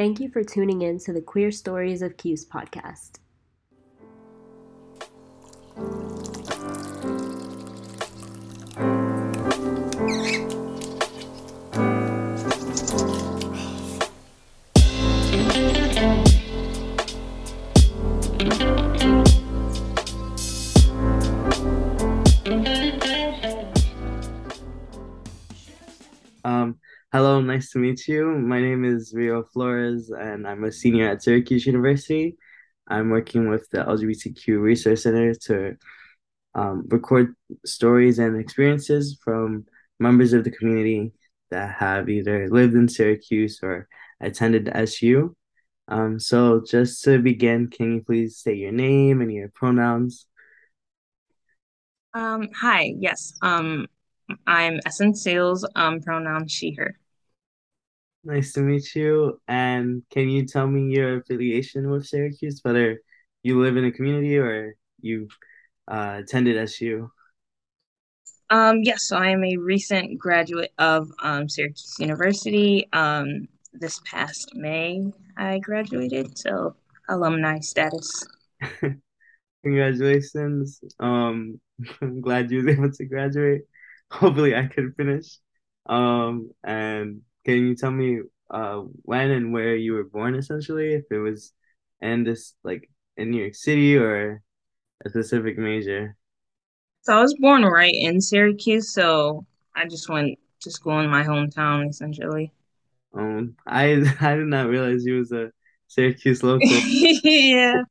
Thank you for tuning in to the Queer Stories of CUSE podcast. Hello, nice to meet you. My name is Rio Flores, and I'm a senior at Syracuse University. I'm working with the LGBTQ Resource Center to um, record stories and experiences from members of the community that have either lived in Syracuse or attended SU. Um, so, just to begin, can you please state your name and your pronouns? Um, hi, yes. Um, I'm Essence Sales, um, pronoun she, her. Nice to meet you. And can you tell me your affiliation with Syracuse, whether you live in a community or you uh, attended SU? Um, yes, so I am a recent graduate of um, Syracuse University. Um, this past May, I graduated, so alumni status. Congratulations. Um, I'm glad you were able to graduate. Hopefully, I could finish. Um, and can you tell me uh when and where you were born essentially? If it was in this like in New York City or a specific major? So I was born right in Syracuse, so I just went to school in my hometown essentially. Um I I did not realize you was a Syracuse local. yeah.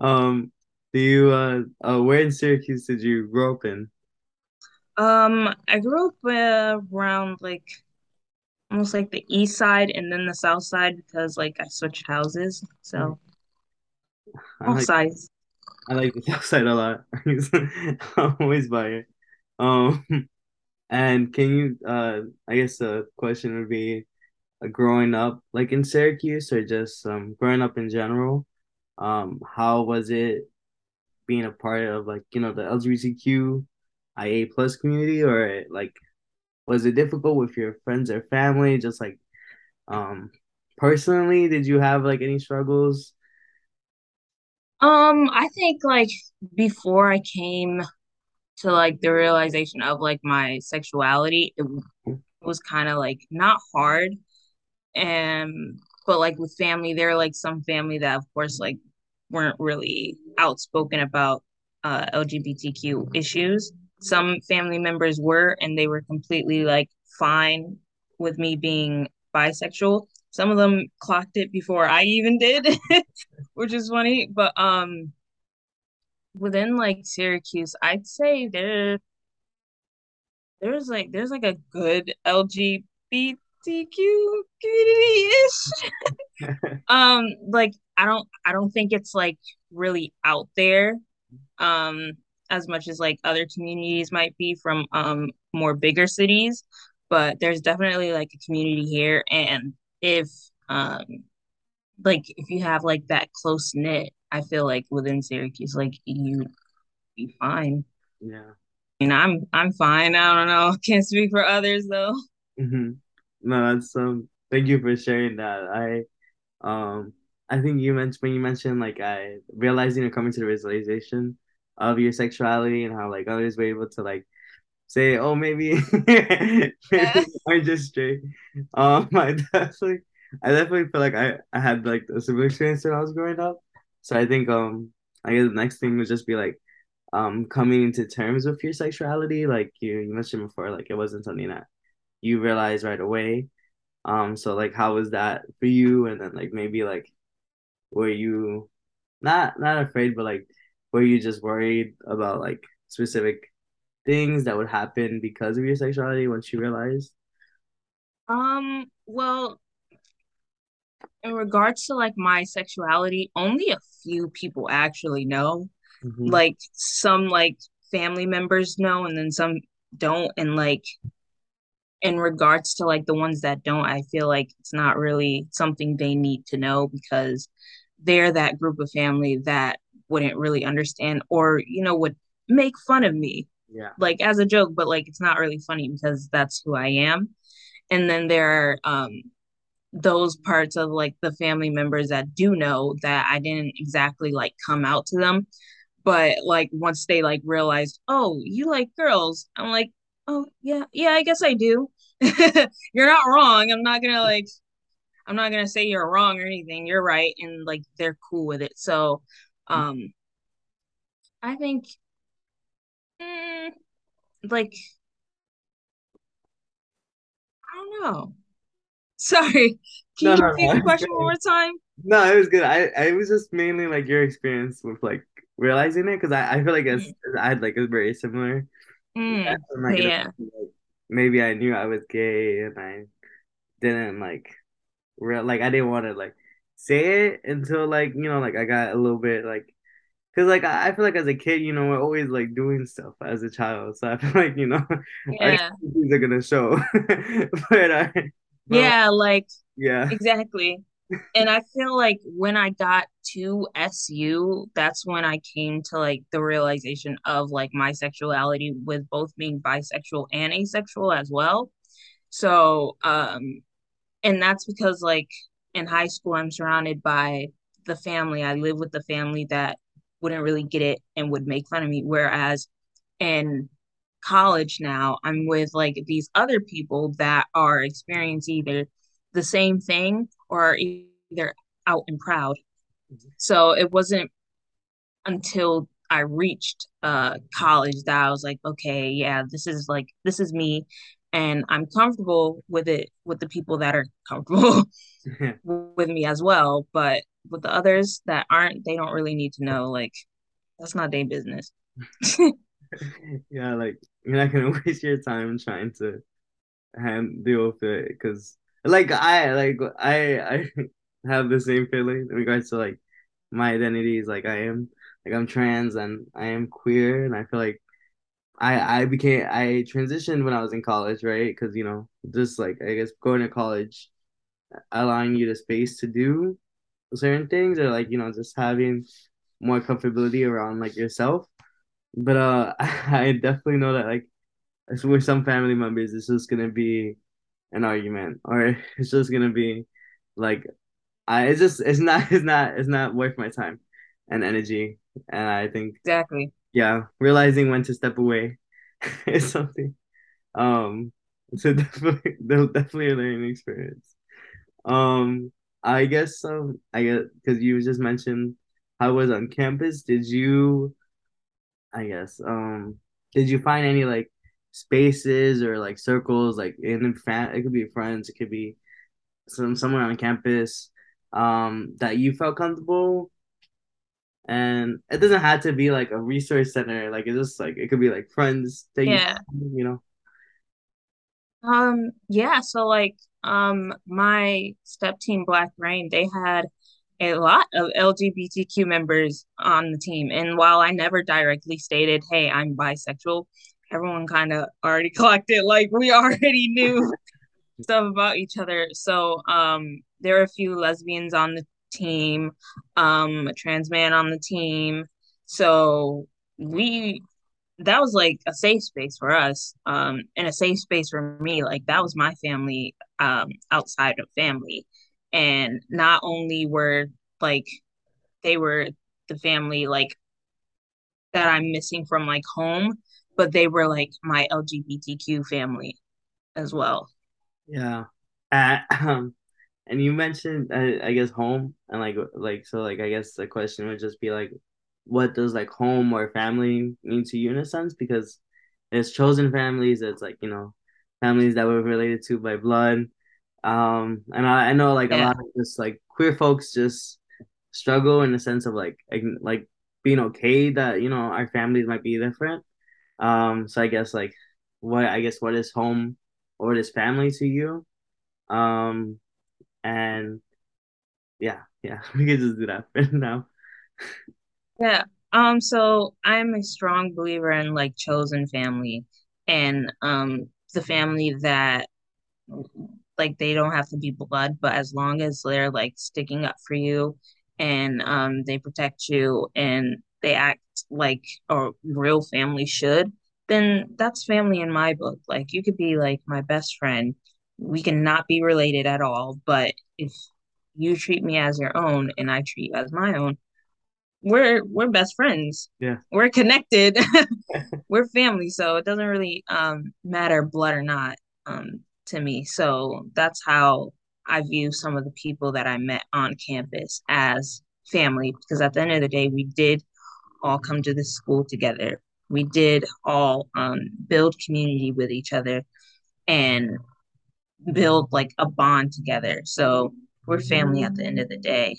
um do you uh, uh where in Syracuse did you grow up in? Um I grew up uh, around like almost like the east side and then the south side because like I switched houses. So both like, sides. I like the south side a lot. I'm always by it. Um and can you uh I guess the question would be uh, growing up like in Syracuse or just um growing up in general, um how was it being a part of like, you know, the LGBTQ IA plus community or like was it difficult with your friends or family? Just like um personally did you have like any struggles? Um i think like before i came to like the realization of like my sexuality it was kind of like not hard. And but like with family there are like some family that of course like weren't really outspoken about uh lgbtq issues some family members were and they were completely like fine with me being bisexual. Some of them clocked it before i even did which is funny but um within like syracuse i'd say there there's like there's like a good lgbtq community-ish. Um like i don't i don't think it's like really out there. Um as much as like other communities might be from um more bigger cities but there's definitely like a community here. And if um like if you have like that close knit i feel like within syracuse like you be fine. Yeah. And i'm i'm fine. I don't know. Can't speak for others though. Mm-hmm. no that's um thank you for sharing that. I um i think you mentioned when you mentioned like i realizing or coming to the realization of your sexuality and how like others were able to like say, oh, maybe, maybe I'm just straight. Um, I definitely, I definitely feel like I, I had like a similar experience when I was growing up. So I think um, I guess the next thing would just be like, um, coming into terms with your sexuality. Like you, you mentioned before, like it wasn't something that you realized right away. Um, so like, how was that for you? And then like maybe like, were you not not afraid, but like were you just worried about like specific things that would happen because of your sexuality once you realized? Um, well, in regards to like my sexuality, only a few people actually know. Mm-hmm. Like some like family members know and then some don't and like in regards to like the ones that don't, I feel like it's not really something they need to know because they're that group of family that wouldn't really understand or you know would make fun of me yeah like as a joke but like it's not really funny because that's who i am and then there are um those parts of like the family members that do know that I didn't exactly like come out to them. But like once they like realized, oh, you like girls, I'm like, oh yeah, yeah, I guess I do. you're not wrong. I'm not gonna like I'm not gonna say you're wrong or anything. You're right, and like they're cool with it. So, um, I think, mm, like, I don't know. Sorry, can No, you no, repeat no. the question one more time? No, it was good. I, I was just mainly like your experience with like realizing it because I, I feel like it's, Mm, I had like a very similar. Yeah, mm, I'm yeah, like, maybe I knew I was gay and I didn't like real like I didn't want to like say it until like you know like I got a little bit like because like I, feel like as a kid you know we're always like doing stuff as a child so I feel like you know yeah, things are gonna show but I but yeah. Like yeah exactly. And I feel like when I got to SU, that's when I came to like the realization of like my sexuality with both being bisexual and asexual as well. So, um, and that's because like in high school, I'm surrounded by the family. I live with the family that wouldn't really get it and would make fun of me. Whereas in college now, I'm with like these other people that are experiencing either the same thing or either out and proud. So it wasn't until I reached uh college that I was like, okay, yeah, this is like this is me and I'm comfortable with it with the people that are comfortable with me as well, but with the others that aren't, they don't really need to know like that's not their business. yeah like you're not gonna waste your time trying to hand deal with it because like I like I I have the same feeling in regards to like my identity is like I am like I'm trans and I am queer and I feel like I I became I transitioned when I was in college right because you know just like I guess going to college allowing you the space to do certain things or like you know just having more comfortability around like yourself but uh I definitely know that like with some family members it's just gonna be an argument or it's just gonna be like I it's just it's not it's not it's not worth my time and energy. And I think Exactly. Yeah, realizing when to step away is something. Um so definitely definitely a learning experience. Um I guess um I guess because you just mentioned how it was on campus. Did you I guess um did you find any like spaces or like circles like in fan it could be friends, it could be some somewhere on campus um that you felt comfortable and it doesn't have to be like a resource center like it's just like it could be like friends that you Yeah. you know Um, yeah, so like um my step team Black Rain, they had a lot of LGBTQ members on the team. And while I never directly stated, hey, I'm bisexual, everyone kind of already clocked it. Like we already knew stuff about each other. So um there are a few lesbians on the team, um, a trans man on the team. So we that was like a safe space for us um and a safe space for me. Like that was my family um outside of family. And not only were like they were the family like that I'm missing from like home but they were like my LGBTQ family as well. Yeah. Uh, and you mentioned uh, I guess home and like like so like I guess the question would just be like what does like home or family mean to you in a sense? Because it's chosen families it's like you know families that we're related to by blood. Um and I, I know like a lot of just like queer folks just struggle in the sense of like like being okay that you know our families might be different. Um so I guess like what I guess what is home or what is family to you? Um and yeah yeah we can just do that for now yeah um so I'm a strong believer in like chosen family and um the family that like they don't have to be blood, but as long as they're like sticking up for you and um they protect you and they act like a real family should, then that's family in my book. Like you could be like my best friend we cannot be related at all, but if you treat me as your own and I treat you as my own, we're we're best friends. Yeah. We're connected. we're family, so it doesn't really um matter blood or not um to me. So that's how I view some of the people that I met on campus as family because at the end of the day we did all come to this school together. We did all um build community with each other and build like a bond together. So we're family at the end of the day.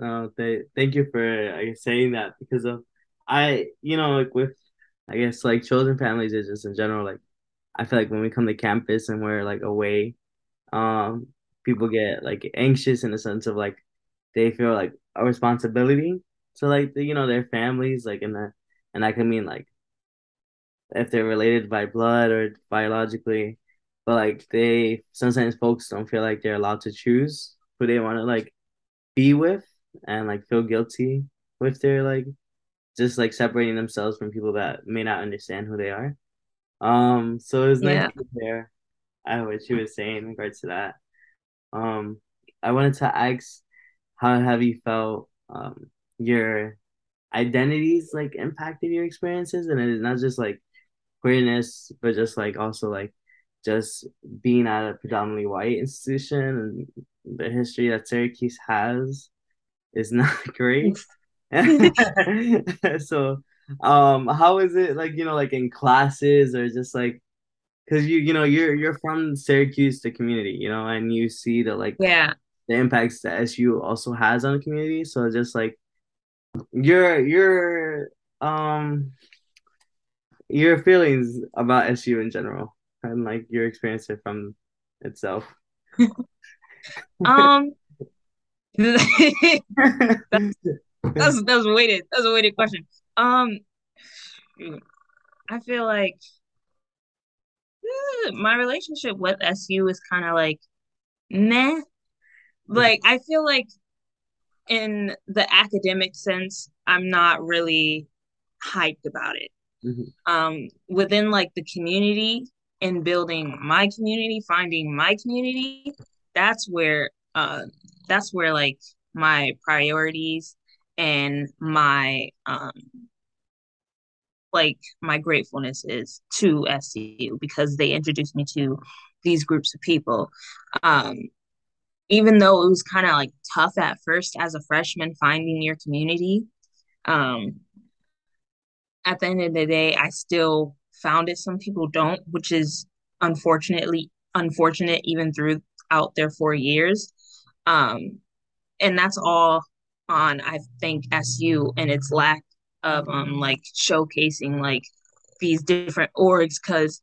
Oh, they thank you for saying that because of I you know like with I guess like chosen families is just in general like I feel like when we come to campus and we're like away, um, people get like anxious in the sense of like they feel like a responsibility to like the, you know their families like in the and that can mean like if they're related by blood or biologically, but like they sometimes folks don't feel like they're allowed to choose who they want to like be with and like feel guilty with their like just like separating themselves from people that may not understand who they are. Um, so it was nice Yeah. to hear uh, what she was saying in regards to that. Um, I wanted to ask, how have you felt um your identities like impacted your experiences, and it's not just like queerness, but just like also like just being at a predominantly white institution and the history that Syracuse has is not great. so, um, how is it like, you know, like in classes or just like, cause you, you know, you're, you're from Syracuse, the community, you know, and you see the like Yeah. the impacts that SU also has on the community. So just like your, your, um, your feelings about SU in general and like your experience from itself. Um that's that's a weighted that's a weighted question. Um I feel like eh, my relationship with SU is kind of like meh. Like I feel like in the academic sense, I'm not really hyped about it. Mhm. Um, within like the community and building my community, finding my community, that's where uh that's where like my priorities and my um like my gratefulness is to SU because they introduced me to these groups of people. Um, even though it was kind of like tough at first as a freshman finding your community, um, at the end of the day, I still found it. Some people don't, which is unfortunately unfortunate even throughout their four years. Um, and that's all on I think SU and its lack of um like showcasing like these different orgs because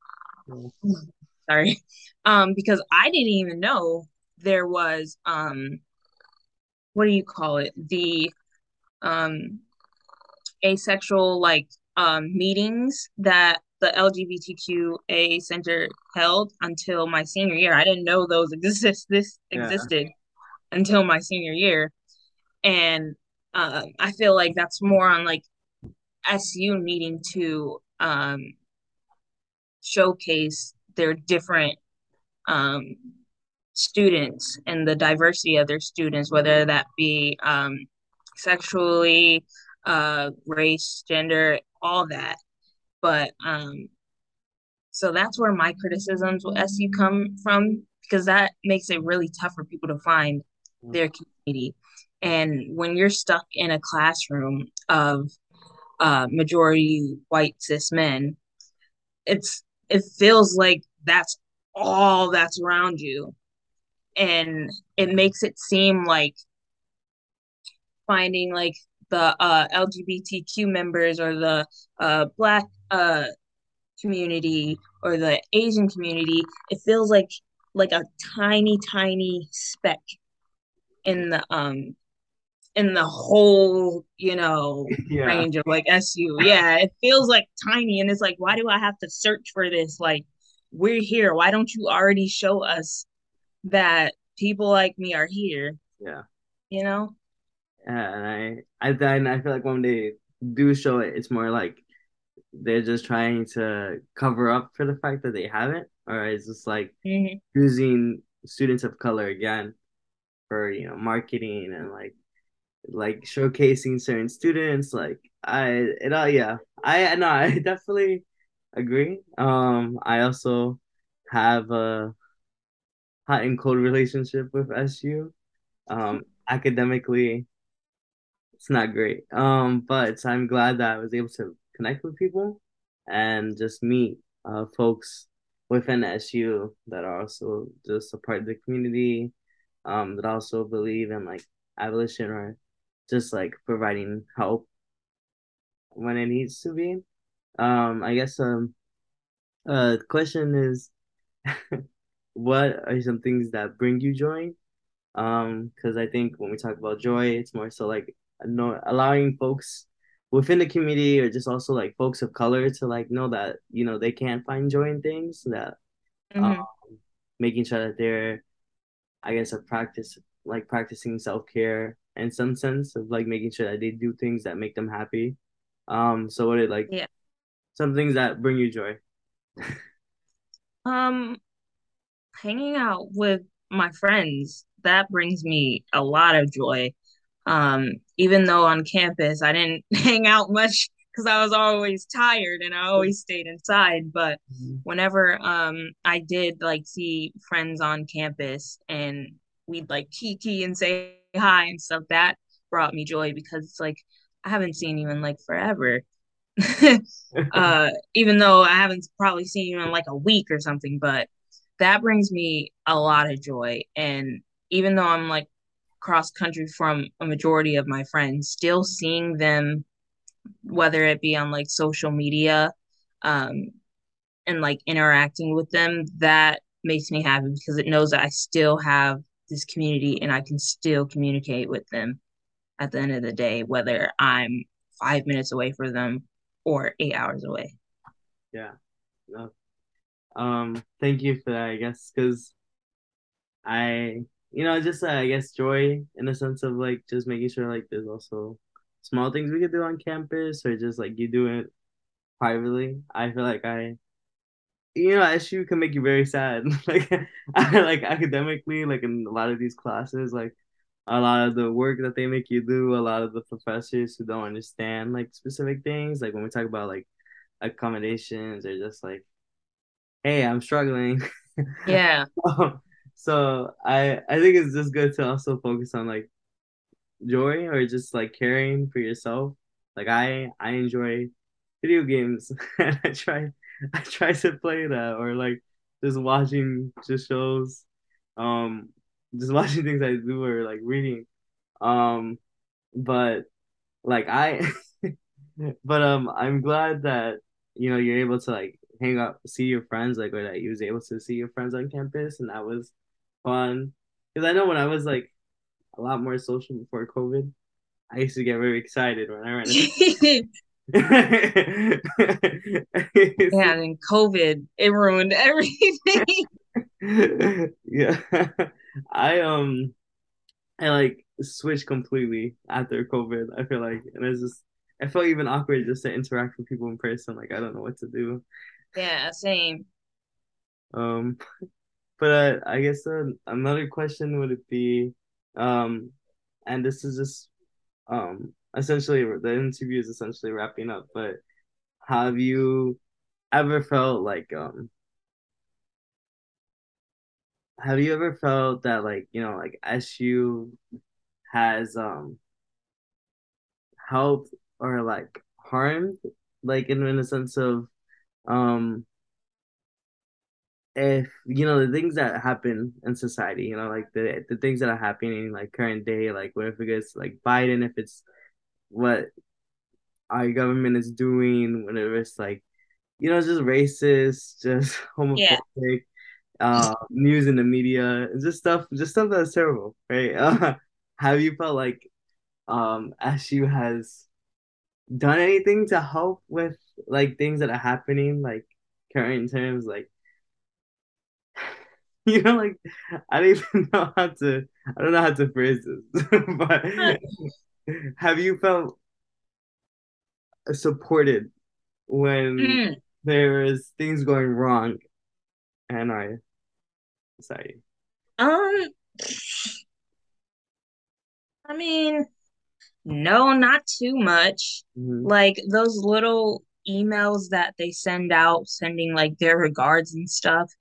sorry um because I didn't even know there was um what do you call it the um asexual like um meetings that the LGBTQA center held until my senior year. I didn't know those exist this Yeah. existed until my senior year. And uh, I feel like that's more on like SU needing to um, showcase their different um, students and the diversity of their students, whether that be um, sexually, uh, race, gender, all that. But um, so that's where my criticisms with SU come from because that makes it really tough for people to find their community. And when you're stuck in a classroom of uh, majority white cis men, it's it feels like that's all that's around you, and it makes it seem like finding like the uh, LGBTQ members or the uh, Black uh, community or the Asian community, it feels like like a tiny, tiny speck in the um in the whole, you know, Yeah. range of like SU. Yeah, it feels like tiny and it's like why do I have to search for this? Like we're here. Why don't you already show us that people like me are here, Yeah. you know? Yeah, and I, I then I feel like when they do show it, it's more like they're just trying to cover up for the fact that they haven't. or it's just like Mhm. using students of color again for you know marketing and like like showcasing certain students like i it all yeah i no i definitely agree um i also have a hot and cold relationship with su um academically it's not great um but i'm glad that i was able to connect with people and just meet uh folks within su that are also just a part of the community um that also believe in like abolition or just like providing help when it needs to be. Um, I guess um, uh, question is, what are some things that bring you joy? Um, because I think when we talk about joy, it's more so like no allowing folks within the community or just also like folks of color to like know that you know they can find joy in things that um, Mhm. making sure that they're I guess a practice like practicing self care in some sense of like making sure that they do things that make them happy. Um, so what it like Yeah. some things that bring you joy. Um, hanging out with my friends, that brings me a lot of joy. Um, even though on campus I didn't hang out much because I was always tired and I always stayed inside, but whenever um I did like see friends on campus and we'd like kiki and say hi and stuff, that brought me joy because it's like I haven't seen you in like forever. uh even though I haven't probably seen you in like a week or something, but that brings me a lot of joy. And even though I'm like cross country from a majority of my friends, still seeing them, whether it be on like social media, um, and like interacting with them, that makes me happy because it knows that I still have this community and I can still communicate with them at the end of the day, whether I'm five minutes away from them or eight hours away. Yeah. Um, thank you for that, I guess, because I, you know, just uh, I guess joy in the sense of like just making sure like there's also small things we could do on campus or just like you do it privately. I feel like I, you know, SU can make you very sad. like, I, like academically, like in a lot of these classes, like a lot of the work that they make you do, a lot of the professors who don't understand like specific things, like when we talk about like accommodations or just like, hey, I'm struggling. Yeah. so I I think it's just good to also focus on like joy or just like caring for yourself. Like I I enjoy video games. And I try I try to play that or like just watching just shows, um, just watching things I do or like reading, um, but like I, but um, I'm glad that you know you're able to like hang out, see your friends, like or that you was able to see your friends on campus, and that was fun. Because I know when I was like a lot more social before COVID, I used to get very excited when I ran. into- Yeah, and COVID, it ruined everything. yeah. I um I like switched completely after COVID. I feel like and it's just I felt even awkward just to interact with people in person. Like I don't know what to do. Yeah, same. Um but uh, I guess uh, another question would it be um and this is just um essentially the interview is essentially wrapping up, but have you ever felt like um have you ever felt that like you know like SU has um helped or like harmed like in, in a sense of um if you know the things that happen in society you know like the the things that are happening like current day like what if it gets like Biden if it's what our government is doing whenever it's like you know just racist just Yeah. homophobic uh news in the media just stuff just stuff that's terrible right uh, have you felt like um SU has done anything to help with like things that are happening like current terms like you know like I don't even know how to I don't know how to phrase this but have you felt supported when Mm, there's things going wrong and I sorry. Um I mean, no, not too much. Mhm. Like those little emails that they send out, sending like their regards and stuff.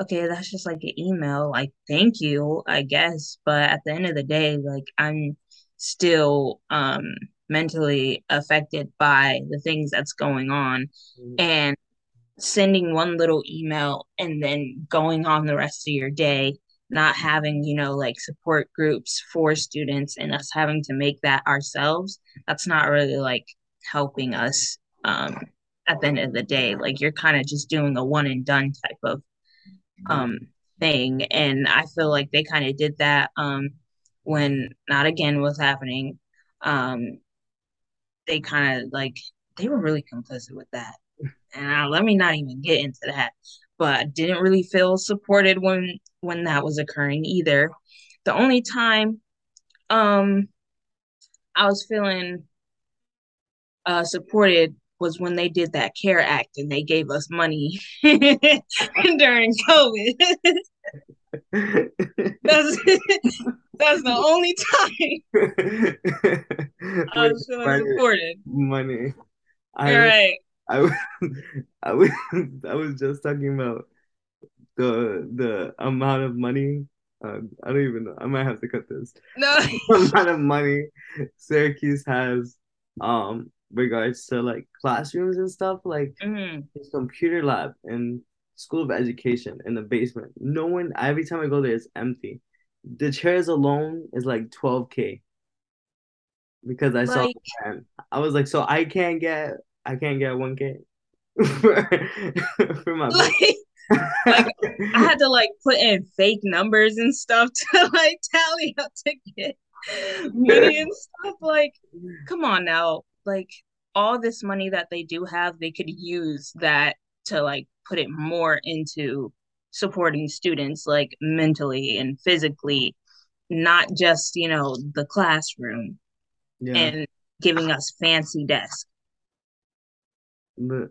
Okay, that's just like an email. Like, thank you, I guess. But at the end of the day, like I'm still um mentally affected by the things that's going on. And sending one little email and then going on the rest of your day not having you know like support groups for students and us having to make that ourselves that's not really like helping us um at the end of the day like you're kind of just doing a one and done type of um thing. And i feel like they kind of did that um when not again was happening. Um they kind of like they were really complicit with that. And uh, let me not even get into that. But I didn't really feel supported when when that was occurring either. The only time um i was feeling uh supported was when they did that care act and they gave us money during covid that's that's the only time i was feeling Money- supported money. I all right I was, I was, I was just talking about the the amount of money. Uh, I don't even know. I might have to cut this. no The amount of money Syracuse has, um, regards to like classrooms and stuff, like Mhm. his computer lab and School of Education in the basement. No one. Every time I go there, it's empty. The chairs alone is like twelve k. Because I saw Like- the plan. I was like, so I can't get, I can't get one k for for my. like like, I had to like put in fake numbers and stuff to like tally up to get money and stuff. Like, come on now. Like all this money that they do have, they could use that to like put it more into supporting students like mentally and physically, not just, you know, the classroom yeah. and giving us fancy desks. The-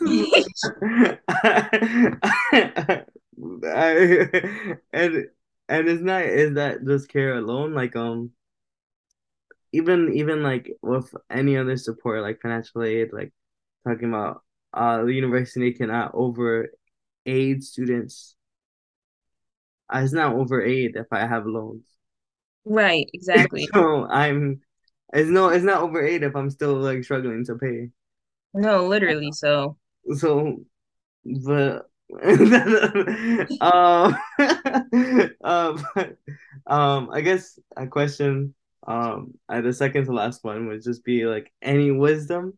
I, and and it's not is that just care alone like um even even like with any other support like financial aid like talking about uh the university cannot over aid students Uh, it's not over aid if I have loans Right, exactly. so I'm it's no it's not over aid if I'm still like struggling to pay No, literally. So so but um uh, but, um I guess a question um uh, the second to last one would just be like any wisdom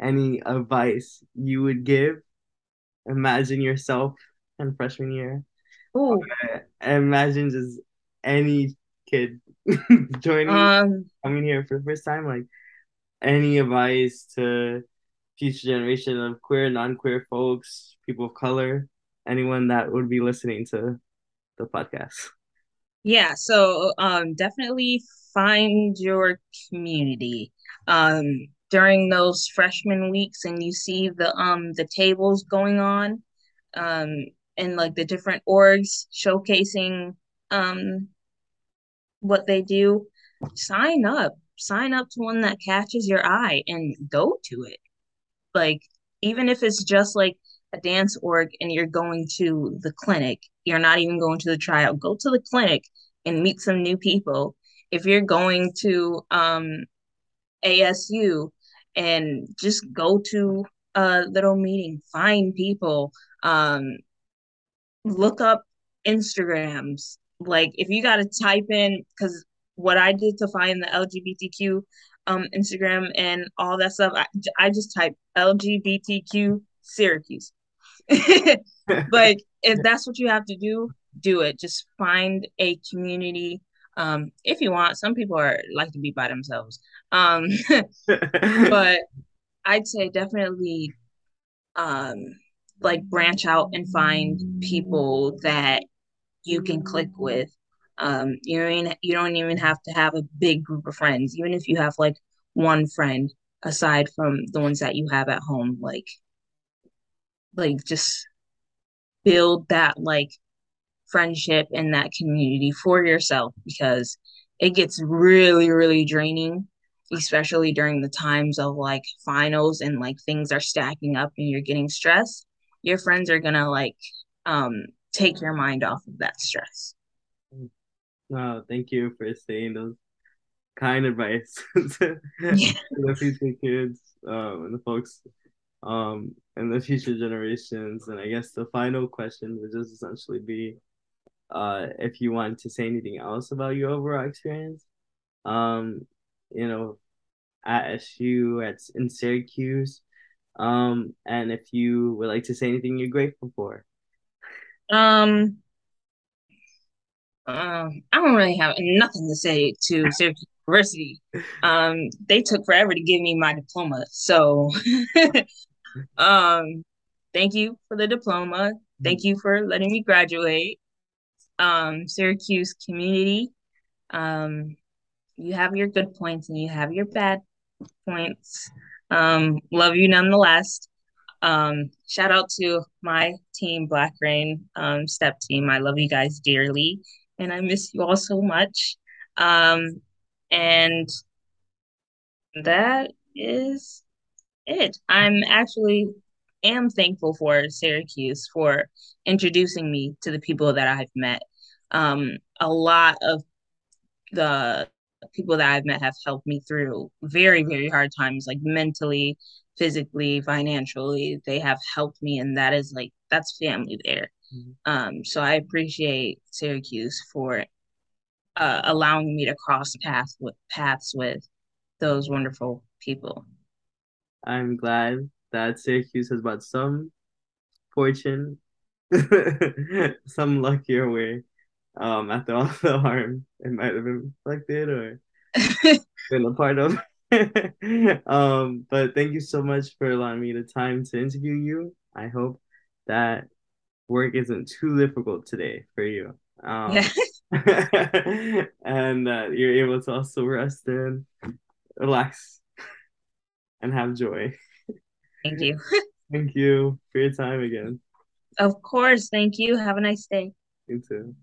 any advice you would give imagine yourself in freshman year. Ooh, imagine just any kid joining um coming here for the first time like any advice to future generation of queer non-queer folks people of color anyone that would be listening to the podcast Yeah, so um definitely find your community. Um during those freshman weeks and you see the um the tables going on um and like the different orgs showcasing um what they do, sign up. Sign up to one that catches your eye and go to it. Like even if it's just like a dance org and you're going to the clinic, you're not even going to the tryout, go to the clinic and meet some new people. If you're going to um, ASU and just go to a little meeting, find people, um, look up Instagrams. Like if you got to type in, because what I did to find the LGBTQ um, Instagram and all that stuff, I, I just type LGBTQ Syracuse. like if that's what you have to do, do it. Just find a community. Um, if you want, some people are like to be by themselves. Um, but I'd say definitely um like branch out and find people that you can click with. Um, you mean? you don't even have to have a big group of friends, even if you have like one friend aside from the ones that you have at home. Like, like just build that like friendship and that community for yourself because it gets really, really draining, especially during the times of like finals and like things are stacking up and you're getting stressed. Your friends are gonna like um take your mind off of that stress. No, thank you for saying those kind advice to, yeah. the future kids um, and the folks um, and the future generations. And I guess the final question would just essentially be uh, if you want to say anything else about your overall experience, um, you know, at SU, at in Syracuse, um, and if you would like to say anything you're grateful for. Um, uh, I don't really have nothing to say to Syracuse University. Um, they took forever to give me my diploma, so um, thank you for the diploma. Thank you for letting me graduate. Um, Syracuse community. Um, you have your good points and you have your bad points. Um, love you nonetheless. Um, shout out to my team, Black Rain um, Step Team. I love you guys dearly, and I miss you all so much. Um, and that is it. I'm actually am thankful for Syracuse for introducing me to the people that I've met. Um, a lot of the people that I've met have helped me through very, very hard times, like mentally, physically, financially. They have helped me, and that is like that's family there. Mm-hmm. Um, so I appreciate Syracuse for uh, allowing me to cross paths with paths with those wonderful people. I'm glad that Syracuse has brought some fortune, some luck your way. Um, after all the harm it might have been inflicted or been a part of. um, but thank you so much for allowing me the time to interview you. I hope that work isn't too difficult today for you. Um, yeah. and that you're able to also rest and relax and have joy. Thank you. thank you for your time again. Of course. Thank you. Have a nice day. You too.